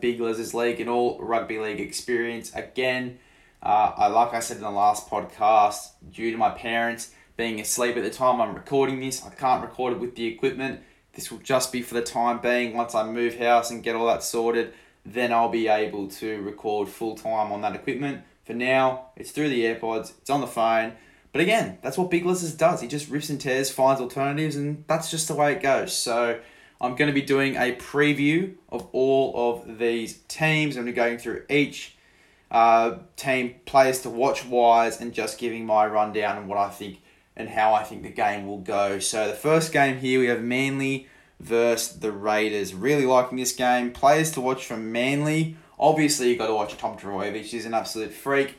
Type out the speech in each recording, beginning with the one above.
Big Les's League and all rugby league experience. Again, uh, I like I said in the last podcast, due to my parents being asleep at the time I'm recording this, I can't record it with the equipment. This will just be for the time being. Once I move house and get all that sorted, then I'll be able to record full time on that equipment. For now, it's through the AirPods, it's on the phone. But again, that's what Big Lizards does. He just rips and tears, finds alternatives, and that's just the way it goes. So I'm going to be doing a preview of all of these teams. I'm going to be going through each uh, team players to watch wise and just giving my rundown and what I think and how I think the game will go. So the first game here we have Manly versus the Raiders. Really liking this game. Players to watch from Manly. Obviously you've got to watch Tom Trbojevic. He's an absolute freak.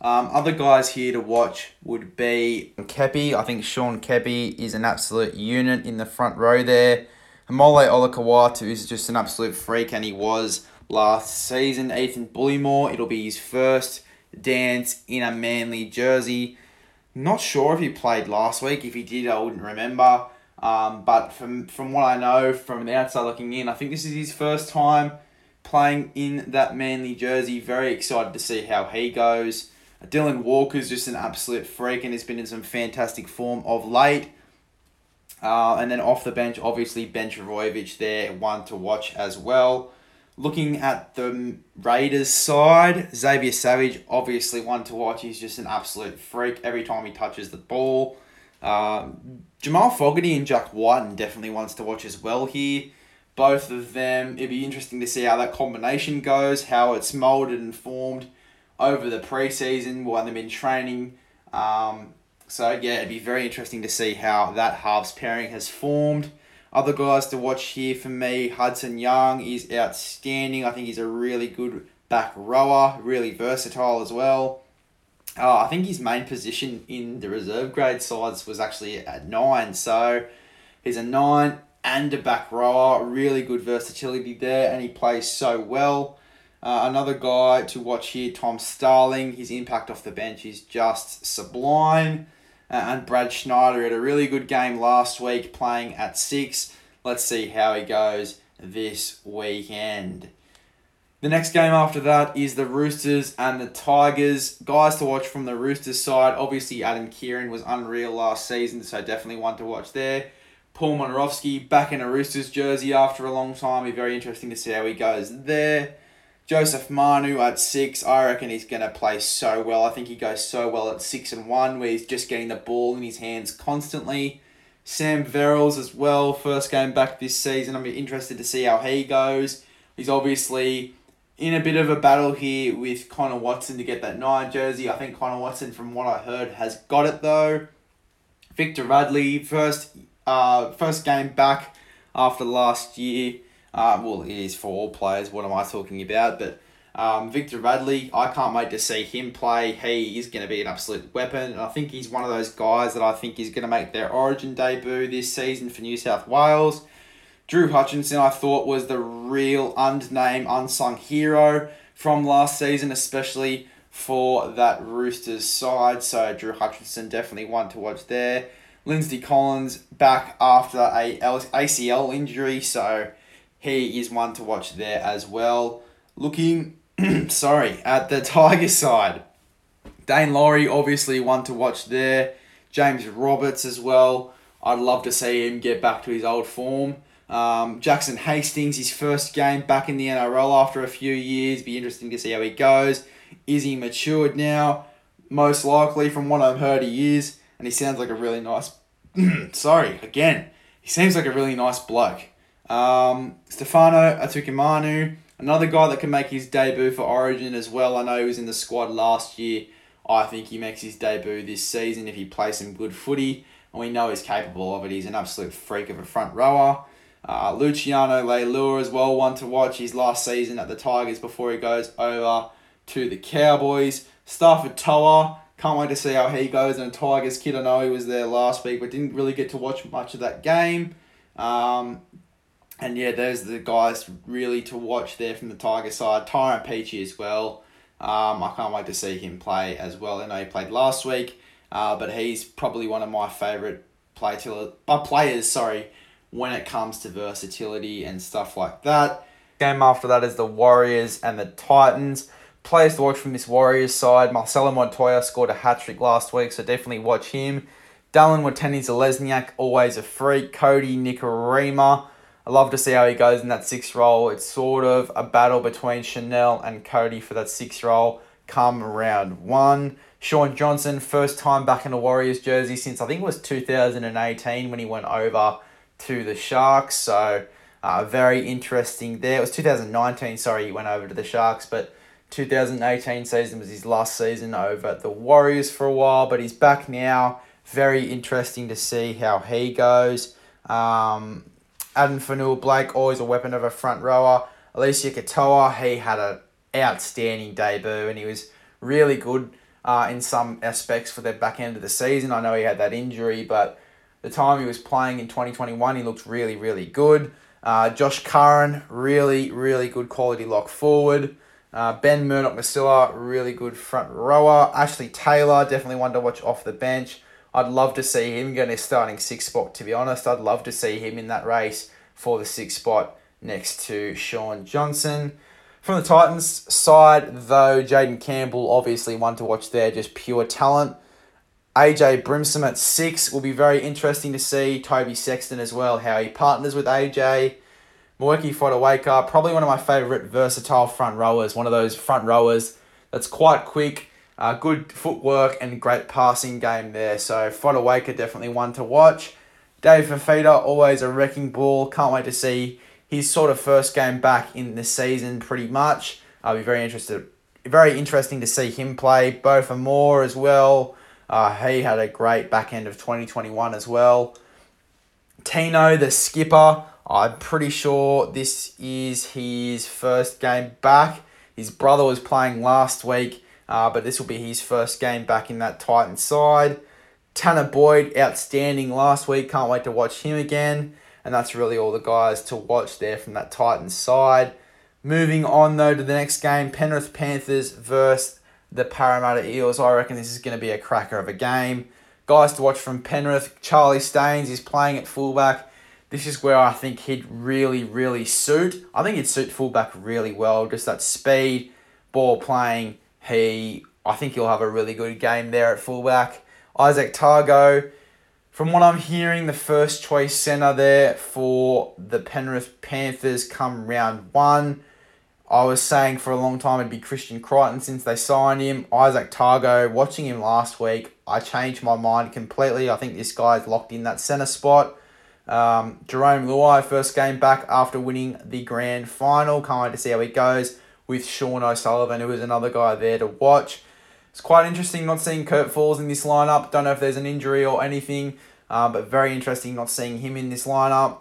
Um, other guys here to watch would be Keppie. I think Sean Keppie is an absolute unit in the front row there. Haumole Olakau'atu is just an absolute freak, and he was last season. Ethan Bullemor, it'll be his first dance in a Manly jersey. Not sure if he played last week. If he did, I wouldn't remember. Um, but from from what I know, from the outside looking in, I think this is his first time playing in that Manly jersey. Very excited to see how he goes. Dylan Walker's just an absolute freak and has been in some fantastic form of late. Uh, and then off the bench, obviously Ben Trbojevic there, one to watch as well. Looking at the Raiders side, Xavier Savage, obviously one to watch. He's just an absolute freak every time he touches the ball. Um, Jamal Fogarty and Jack Wighton definitely wants to watch as well here. Both of them, it'd be interesting to see how that combination goes, how it's moulded and formed over the preseason while they've been training. Um, so yeah, it'd be very interesting to see how that halves pairing has formed. Other guys to watch here for me, Hudson Young is outstanding. I think he's a really good back rower, really versatile as well. Uh, I think his main position in the reserve grade sides was actually at nine, so he's a nine and a back rower, really good versatility there, and he plays so well. Uh, another guy to watch here, Tom Starling. His impact off the bench is just sublime. Uh, and Brad Schneider had a really good game last week playing at six. Let's see how he goes this weekend. The next game after that is the Roosters and the Tigers. Guys to watch from the Roosters side. Obviously, Adam Keighran was unreal last season, so definitely one to watch there. Paul Momirovski back in a Roosters jersey after a long time. Be very interesting to see how he goes there. Joseph Manu at six, I reckon he's going to play so well. I think he goes so well at six and one, where he's just getting the ball in his hands constantly. Sam Verrills as well, first game back this season. I'm interested to see how he goes. He's obviously in a bit of a battle here with Connor Watson to get that nine jersey. I think Connor Watson, from what I heard, has got it though. Victor Radley, first uh, first game back after last year. Uh, well, it is for all players. What am I talking about? But um, Victor Radley, I can't wait to see him play. He is going to be an absolute weapon. And I think he's one of those guys that I think is going to make their origin debut this season for New South Wales. Drew Hutchison, I thought, was the real unnamed, unsung hero from last season, especially for that Roosters side. So Drew Hutchison definitely one to watch there. Lindsay Collins back after a ACL injury, so he is one to watch there as well. Looking, sorry, at the Tiger side, Daine Laurie obviously one to watch there. James Roberts as well. I'd love to see him get back to his old form. Um, Jackson Hastings, his first game back in the NRL after a few years. Be interesting to see how he goes. Is he matured now? Most likely, from what I've heard, he is, and he sounds like a really nice. sorry, again, he seems like a really nice bloke. Um, Stefano Utoikamanu, another guy that can make his debut for Origin as well. I know he was in the squad last year. I think he makes his debut this season if he plays some good footy, and we know he's capable of it. He's an absolute freak of a front rower. Uh, Luciano Leilua as well, one to watch his last season at the Tigers before he goes over to the Cowboys. Starford To'a, can't wait to see how he goes. And a Tigers kid, I know he was there last week, but didn't really get to watch much of that game. Um, and yeah, there's the guys really to watch there from the Tiger side. Tyrone Peachey as well. Um, I can't wait to see him play as well. I know he played last week, uh, but he's probably one of my favourite play by players. Sorry, when it comes to versatility and stuff like that. Game after that is the Warriors and the Titans. Players to watch from this Warriors side. Marcelo Montoya scored a hat trick last week, so definitely watch him. Dallin Watene-Zelezniak, always a freak. Kodi Nikorima. I love to see how he goes in that six role. It's sort of a battle between Chanel and Kodi for that six role come round one. Shaun Johnson, first time back in a Warriors jersey since I think it was 2018 when he went over to the Sharks. So uh, very interesting there. It was 2019, sorry, he went over to the Sharks, but 2018 season was his last season over at the Warriors for a while, but he's back now. Very interesting to see how he goes. Um, Addin Fonua-Blake, always a weapon of a front rower. Eliesa Katoa, he had an outstanding debut and he was really good uh, in some aspects for the back end of the season. I know he had that injury, but the time he was playing in 2021, he looked really, really good. Uh, Josh Curran, really, really good quality lock forward. Uh, ben Murdoch Masila, really good front rower. Ashley Taylor, definitely one to watch off the bench. I'd love to see him get a starting six spot, to be honest. I'd love to see him in that race for the six spot next to Shaun Johnson. From the Titans side, though, Jayden Campbell, obviously one to watch there, just pure talent. AJ Brimson at six will be very interesting to see. Toby Sexton as well, how he partners with AJ. Moeaki Fotuaika, probably one of my favourite versatile front rowers, one of those front rowers that's quite quick, uh, good footwork and great passing game there. So Fotuaika definitely one to watch. Dave Fifita, always a wrecking ball. Can't wait to see his sort of first game back in the season pretty much. I'll be very interested very interesting to see him play. Beau Fermor as well. Uh, he had a great back end of 2021 as well. Tino, the skipper, I'm pretty sure this is his first game back. His brother was playing last week uh, but this will be his first game back in that Titan side. Tanah Boyd, outstanding last week. Can't wait to watch him again. And that's really all the guys to watch there from that Titans side. Moving on though to the next game, Penrith Panthers versus the Parramatta Eels. I reckon this is going to be a cracker of a game. Guys to watch from Penrith, Charlie Staines is playing at fullback. This is where I think he'd really, really suit. I think he'd suit fullback really well. Just that speed, ball playing, he, I think he'll have a really good game there at fullback. Izack Tago, from what I'm hearing, the first choice centre there for the Penrith Panthers come round one. I was saying for a long time it'd be Christian Crichton since they signed him. Izack Tago, watching him last week, I changed my mind completely. I think this guy's locked in that centre spot. Um, Jarome Luai, first game back after winning the grand final. Can't wait to see how he goes with Sean O'Sullivan, who is another guy there to watch. It's quite interesting not seeing Kurt Falls in this lineup. Don't know if there's an injury or anything, uh, but very interesting not seeing him in this lineup.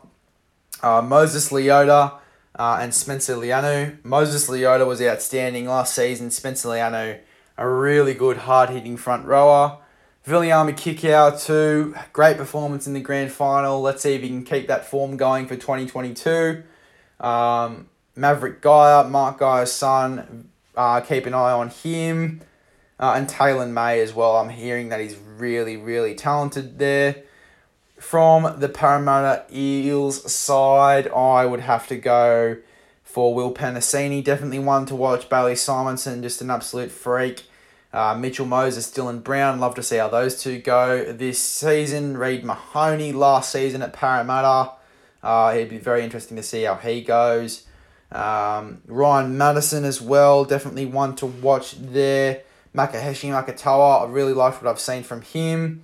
Uh, Moses Leota uh, and Spencer Leniu. Moses Leota was outstanding last season. Spencer Leniu, a really good hard hitting front rower. Viliami Kikau too, great performance in the grand final. Let's see if he can keep that form going for 2022. Um, Maverick Geyer, Mark Geyer's son. Uh, keep an eye on him. Uh, and Taylan May as well. I'm hearing that he's really, really talented there. From the Parramatta Eels side, I would have to go for Will Penisini. Definitely one to watch. Bailey Simonsson, just an absolute freak. Uh, Mitchell Moses, Dylan Brown, love to see how those two go this season. Reed Mahoney last season at Parramatta. Uh, it'd be very interesting to see how he goes. Um, Ryan Matterson as well, definitely one to watch there. Makahesi Makatoa, I really liked what I've seen from him.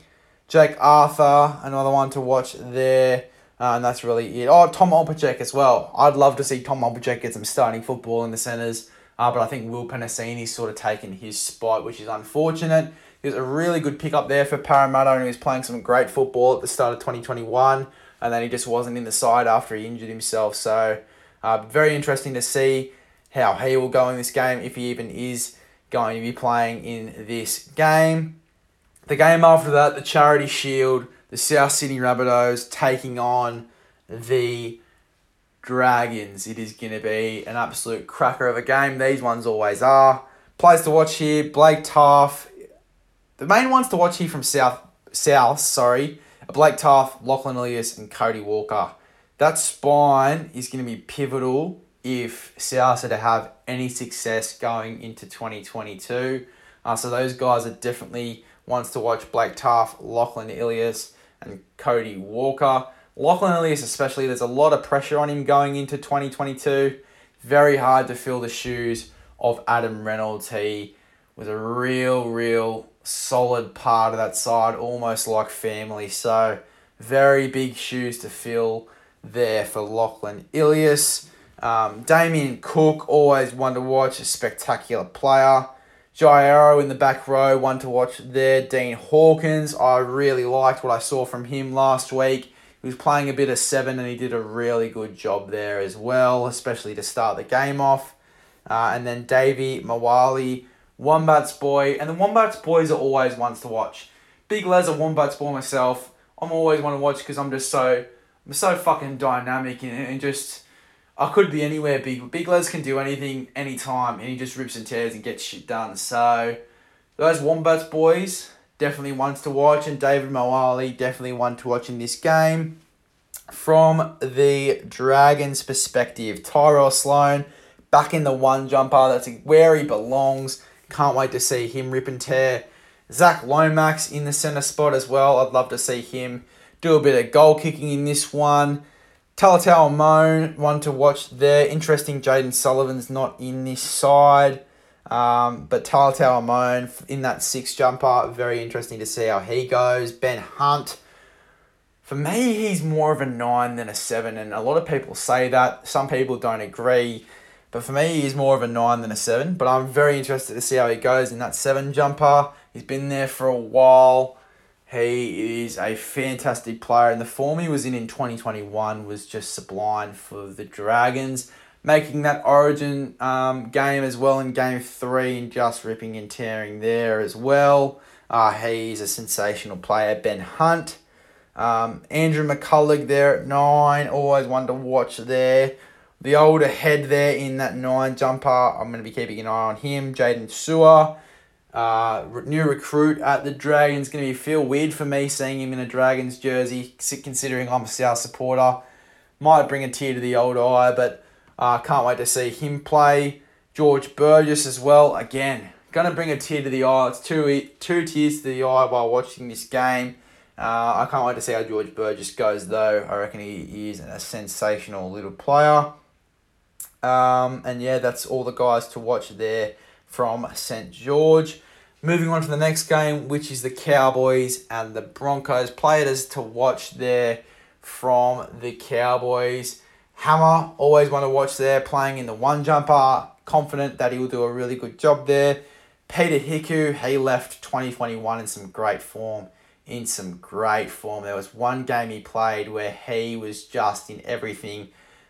Jake Arthur, another one to watch there. Uh, and that's really it. Oh, Tom Opacic as well. I'd love to see Tom Opacic get some starting football in the centres. Uh, but I think Will Penisini's sort of taken his spot, which is unfortunate. He was a really good pickup there for Parramatta and he was playing some great football at the start of 2021. And then he just wasn't in the side after he injured himself. So uh, very interesting to see how he will go in this game, if he even is going to be playing in this game. The game after that, the Charity Shield, the South Sydney Rabbitohs taking on the Dragons. It is going to be an absolute cracker of a game. These ones always are. Players to watch here, Blake Taaffe. The main ones to watch here from South, South, sorry, Blake Taaffe, Lachlan Ilias, and Cody Walker. That spine is going to be pivotal if South are to have any success going into 2022. Uh, so those guys are definitely ones to watch. Blake Taaffe, Lachlan Ilias, and Cody Walker. Lachlan Ilias especially, there's a lot of pressure on him going into 2022. Very hard to fill the shoes of Adam Reynolds. He was a real, real solid part of that side, almost like family. So very big shoes to fill there for Lachlan Ilias. Um, Damien Cook, always one to watch, a spectacular player. Jai Arrow in the back row, one to watch there. Dean Hawkins, I really liked what I saw from him last week. He was playing a bit of seven and he did a really good job there as well, especially to start the game off. Uh, and then Davvy Moale, Wombats boy, and the Wombats boys are always ones to watch. Big Les a Wombats boy myself. I'm always one to watch because I'm just so so fucking dynamic and, and just I could be anywhere. Big Big Les can do anything, anytime, and he just rips and tears and gets shit done. So those Wombats boys definitely ones to watch, and David Moale definitely one to watch in this game. From the Dragons' perspective, Tyrell Sloan back in the one jumper. That's where he belongs. Can't wait to see him rip and tear. Zach Lomax in the centre spot as well. I'd love to see him do a bit of goal kicking in this one. Talatau Amone, one to watch there. Interesting, Jayden Sullivan's not in this side. Um, but Talatau Amone in that six jumper, very interesting to see how he goes. Ben Hunt, for me, he's more of a nine than a seven, and a lot of people say that. Some people don't agree, but for me, he's more of a nine than a seven. But I'm very interested to see how he goes in that seven jumper. He's been there for a while. He is a fantastic player, and the form he was in in 2021 was just sublime for the Dragons. Making that origin um, game as well in game three and just ripping and tearing there as well. Uh, he's a sensational player. Ben Hunt, um, Andrew McCullough there at nine, always one to watch there. The older head there in that nine jumper, I'm going to be keeping an eye on him. Jaydn Su'A. Uh, new recruit at the Dragons going to be feel weird for me seeing him in a Dragons jersey, considering I'm a South supporter. Might bring a tear to the old eye, but uh, can't wait to see him play. George Burgess as well. Again, going to bring a tear to the eye. It's two two tears to the eye while watching this game. Uh, I can't wait to see how George Burgess goes, though. I reckon he is a sensational little player. Um, and yeah, that's all the guys to watch there from St. George. Moving on to the next game, which is the Cowboys and the Broncos. Players to watch there from the Cowboys. Hammer, always want to watch there, playing in the one jumper. Confident that he will do a really good job there. Peter Hiku, he left 2021 in some great form. In some great form. There was one game he played where he was just in everything.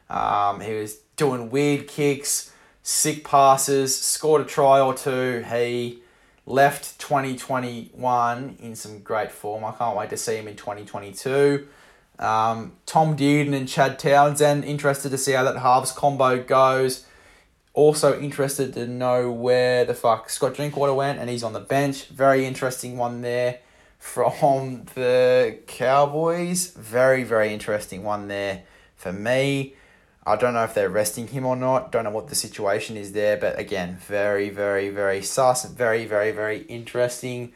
Um, he was doing weird kicks, sick passes, scored a try or two. He left 2021 in some great form. I can't wait to see him in 2022. Um, Tom Dearden and Chad Townsend, interested to see how that halves combo goes. Also interested to know where the fuck Scott Drinkwater went, and he's on the bench. Very interesting one there from the Cowboys. Very, very interesting one there for me. I don't know if they're resting him or not. Don't know what the situation is there, but again, very, very, very sus. Very, very, very interesting.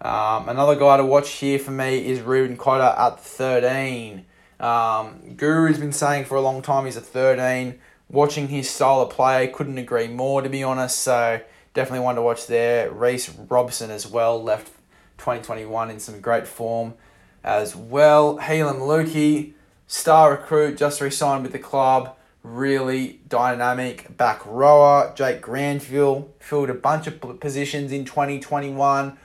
Um, another guy to watch here for me is Reuben Cotter at 13. Um, Guru's been saying for a long time he's a 13. Watching his style of play, couldn't agree more to be honest. So definitely one to watch there. Reece Robson as well, left 2021 in some great form as well. Heilum Luki Star recruit, just re-signed with the club. Really dynamic back rower. Jake Granville filled a bunch of positions in 2021.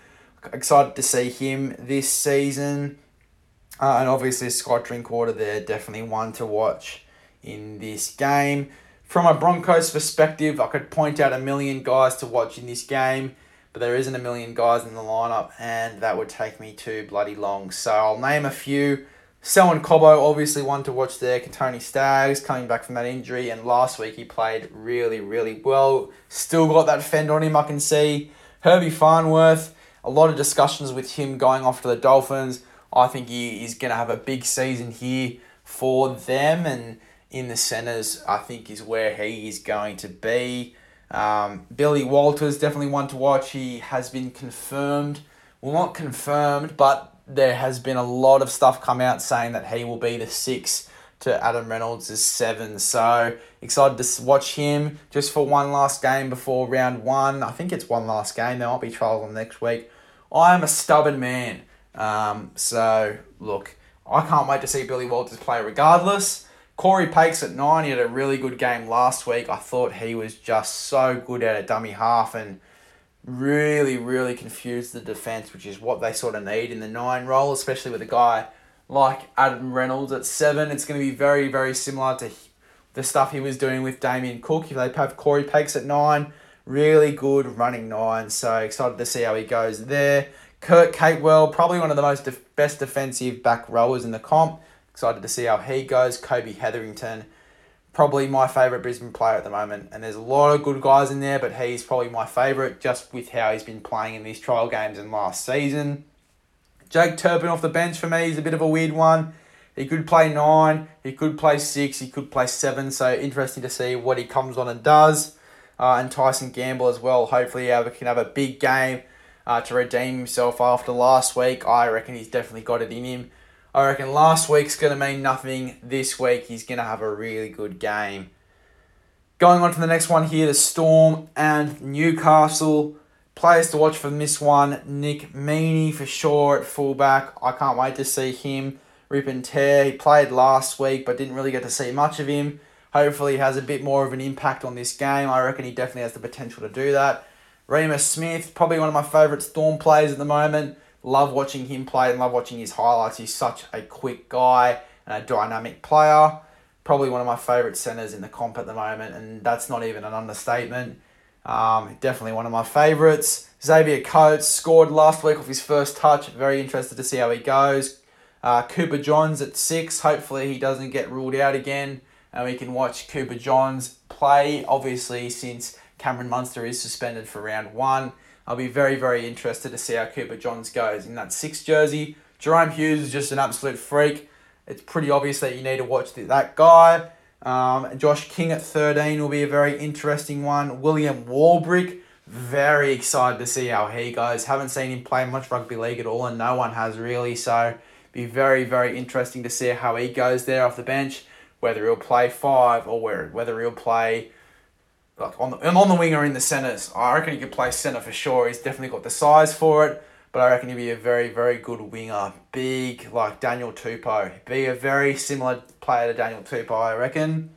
Excited to see him this season. Uh, and obviously Scott Drinkwater there, definitely one to watch in this game. From a Broncos perspective, I could point out a million guys to watch in this game, but there isn't a million guys in the lineup, and that would take me too bloody long. So I'll name a few. Selwyn Cobbo, obviously one to watch there. Kotoni Staggs coming back from that injury, and last week he played really, really well. Still got that fend on him, I can see. Herbie Farnworth, a lot of discussions with him going off to the Dolphins. I think he is going to have a big season here for them. And in the centres, I think is where he is going to be. Um, Billy Walters, definitely one to watch. He has been confirmed. Well, not confirmed, but there has been a lot of stuff come out saying that he will be the six to Adam Reynolds' seven. So excited to watch him just for one last game before round one. I think it's one last game. There might be trials on next week. I am a stubborn man. Um, so look, I can't wait to see Billy Walters play regardless. Cory Paix at nine, he had a really good game last week. I thought he was just so good at a dummy half and really, really confused the defence, which is what they sort of need in the nine role, especially with a guy like Adam Reynolds at seven. It's going to be very, very similar to the stuff he was doing with Damien Cook. If they have Cory Paix at nine, really good running nine. So excited to see how he goes there. Kurt Capewell, probably one of the most def- best defensive back rowers in the comp. Excited to see how he goes. Kobe Hetherington, probably my favourite Brisbane player at the moment. And there's a lot of good guys in there, but he's probably my favourite just with how he's been playing in these trial games in last season. Jake Turpin off the bench for me is a bit of a weird one. He could play nine, he could play six, he could play seven. So interesting to see what he comes on and does. Uh, and Tyson Gamble as well. Hopefully, he can have a big game uh, to redeem himself after last week. I reckon he's definitely got it in him. I reckon last week's going to mean nothing. This week he's going to have a really good game. Going on to the next one here, the Storm and Newcastle. Players to watch for this one, Nick Meaney for sure at fullback. I can't wait to see him rip and tear. He played last week but didn't really get to see much of him. Hopefully he has a bit more of an impact on this game. I reckon he definitely has the potential to do that. Reimis Smith, probably one of my favourite Storm players at the moment. Love watching him play and love watching his highlights. He's such a quick guy and a dynamic player. Probably one of my favourite centres in the comp at the moment, and that's not even an understatement. Um, definitely one of my favourites. Xavier Coates scored last week off his first touch. Very interested to see how he goes. Uh, Cooper Johns at six. Hopefully he doesn't get ruled out again, and we can watch Cooper Johns play. Obviously, since Cameron Munster is suspended for round one. I'll be very, very interested to see how Cooper Johns goes in that six jersey. Jahrome Hughes is just an absolute freak. It's pretty obvious that you need to watch that guy. Um, Josh King at 13 will be a very interesting one. William Warbrick, very excited to see how he goes. Haven't seen him play much rugby league at all, and no one has really. So, be very, very interesting to see how he goes there off the bench. Whether he'll play five or where, whether he'll play like on the and on the wing or in the centres. I reckon he could play centre for sure. He's definitely got the size for it. But I reckon he'd be a very, very good winger. Big, like Daniel Tupou. Be a very similar player to Daniel Tupou, I reckon.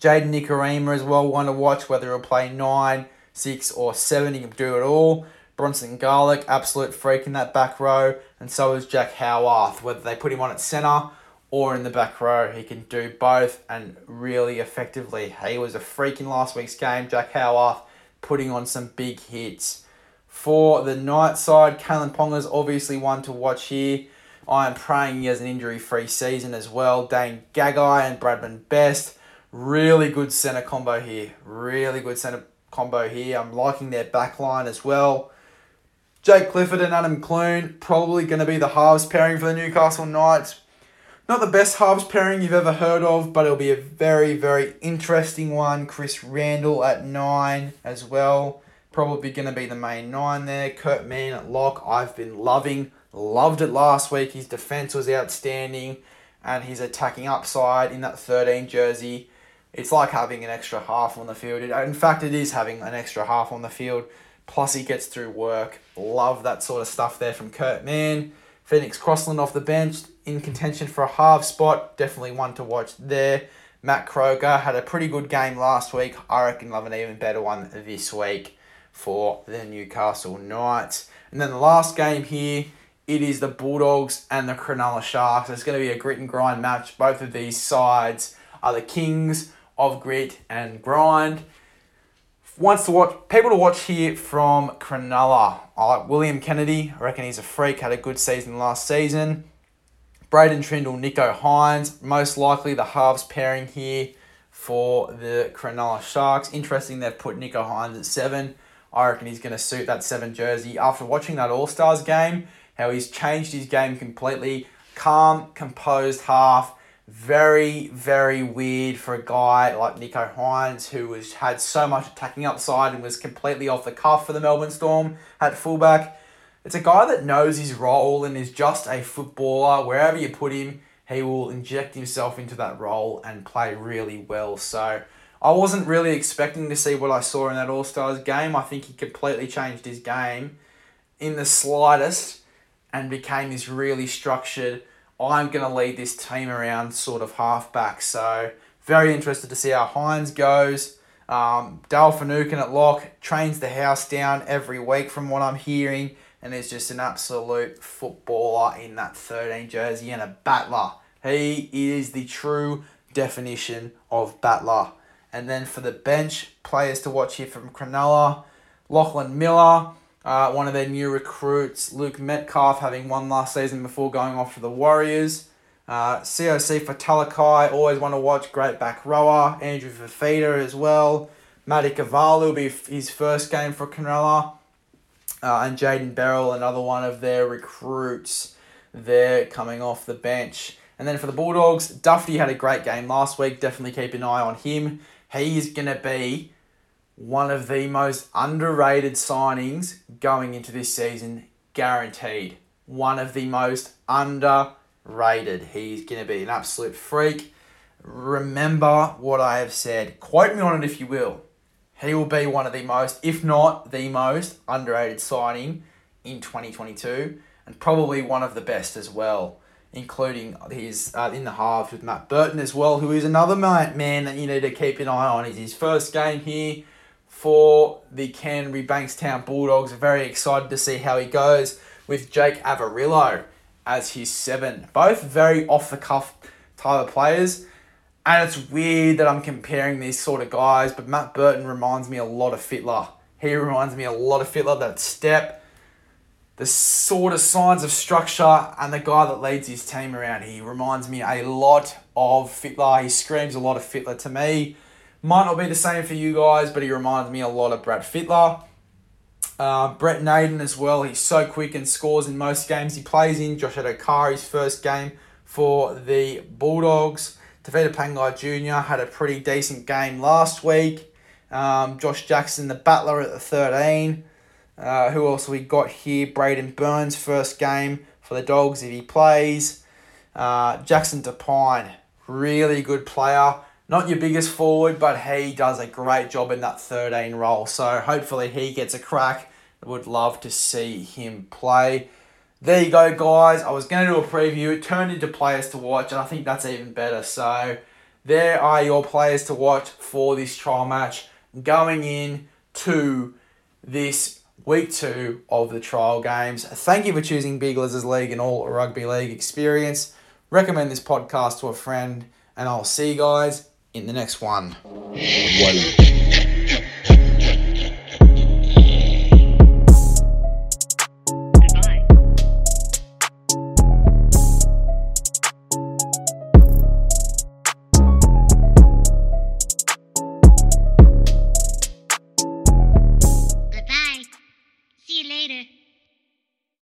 Jayden Nikorima as well, one to watch, whether he'll play 9, 6, or 7. He can do it all. Bronson Garlick, absolute freak in that back row. And so is Jack Howarth. Whether they put him on at centre or in the back row. He can do both and really effectively. He was a freak in last week's game. Jack Howarth putting on some big hits. For the night side, Kalyn Ponga's obviously one to watch here. I am praying he has an injury free season as well. Dane Gagai and Bradman Best. Really good centre combo here. Really good centre combo here. I'm liking their back line as well. Jake Clifford and Adam Clune probably going to be the halves pairing for the Newcastle Knights. Not the best halves pairing you've ever heard of, but it'll be a very, very interesting one. Chris Randall at nine as well. Probably going to be the main nine there. Kurt Mann at lock. I've been loving, loved it last week. His defense was outstanding, and his attacking upside in that 13 jersey. It's like having an extra half on the field. In fact, it is having an extra half on the field. Plus, he gets through work. Love that sort of stuff there from Kurt Mann. Phoenix Crossland off the bench in contention for a half spot. Definitely one to watch there. Matt Croker had a pretty good game last week. I reckon love an even better one this week for the Newcastle Knights. And then the last game here, it is the Bulldogs and the Cronulla Sharks. It's going to be a grit and grind match. Both of these sides are the kings of grit and grind. Wants to watch people to watch here from Cronulla. I like William Kennedy. I reckon he's a freak. Had a good season last season. Braydon Trindall, Nicho Hynes, most likely the halves pairing here for the Cronulla Sharks. Interesting they've put Nicho Hynes at seven. I reckon he's going to suit that seven jersey. After watching that All Stars game, how he's changed his game completely. Calm, composed half. Very, very weird for a guy like Nicho Hynes, who was had so much attacking upside and was completely off the cuff for the Melbourne Storm at fullback. It's a guy that knows his role and is just a footballer. Wherever you put him, he will inject himself into that role and play really well. So I wasn't really expecting to see what I saw in that All Stars game. I think he completely changed his game in the slightest and became this really structured, I'm going to lead this team around sort of halfback. So very interested to see how Hynes goes. Um, Dale at lock trains the house down every week from what I'm hearing and is just an absolute footballer in that 13 jersey and a battler. He is the true definition of battler. And then for the bench, players to watch here from Cronulla, Lachlan Miller, uh, one of their new recruits, Luke Metcalf, having one last season before going off to the Warriors. Uh, Siosifa Talakai, always want to watch. Great back rower. Andrew Fifita as well. Matt Ikuvalu will be his first game for Cronulla. Uh, and Jayden Berrell, another one of their recruits there coming off the bench. And then for the Bulldogs, Dufty had a great game last week. Definitely keep an eye on him. He's going to be one of the most underrated signings going into this season, guaranteed. One of the most underrated. He's going to be an absolute freak. Remember what I have said. Quote me on it if you will. He will be one of the most, if not the most, underrated signing in 2022, and probably one of the best as well, including his uh, in the halves with Matt Burton as well, who is another man that you need to keep an eye on. It's his first game here for the Canterbury Bankstown Bulldogs. Very excited to see how he goes with Jake Averillo as his seven. Both very off the cuff type of players. And it's weird that I'm comparing these sort of guys, but Matt Burton reminds me a lot of Fittler. He reminds me a lot of Fittler, that step, the sort of signs of structure, and the guy that leads his team around. He reminds me a lot of Fittler. He screams a lot of Fittler to me. Might not be the same for you guys, but he reminds me a lot of Brad Fittler. Uh, Brent Naden as well. He's so quick and scores in most games he plays in. Josh Addo-Carr's first game for the Bulldogs. Tevita Pangai Jr. had a pretty decent game last week. Um, Josh Jackson, the battler at the 13. Uh, who else we got here? Braidon Burns, first game for the Dogs if he plays. Uh, Jackson Topine, really good player not your biggest forward, but he does a great job in that 13 role. So hopefully he gets a crack. Would love to see him play. There you go, guys. I was going to do a preview. It turned into players to watch, and I think that's even better. So there are your players to watch for this trial match going in to this week two of the trial games. Thank you for choosing Big Lizards League and all rugby league experience. Recommend this podcast to a friend, and I'll see you guys in the next one. Goodbye.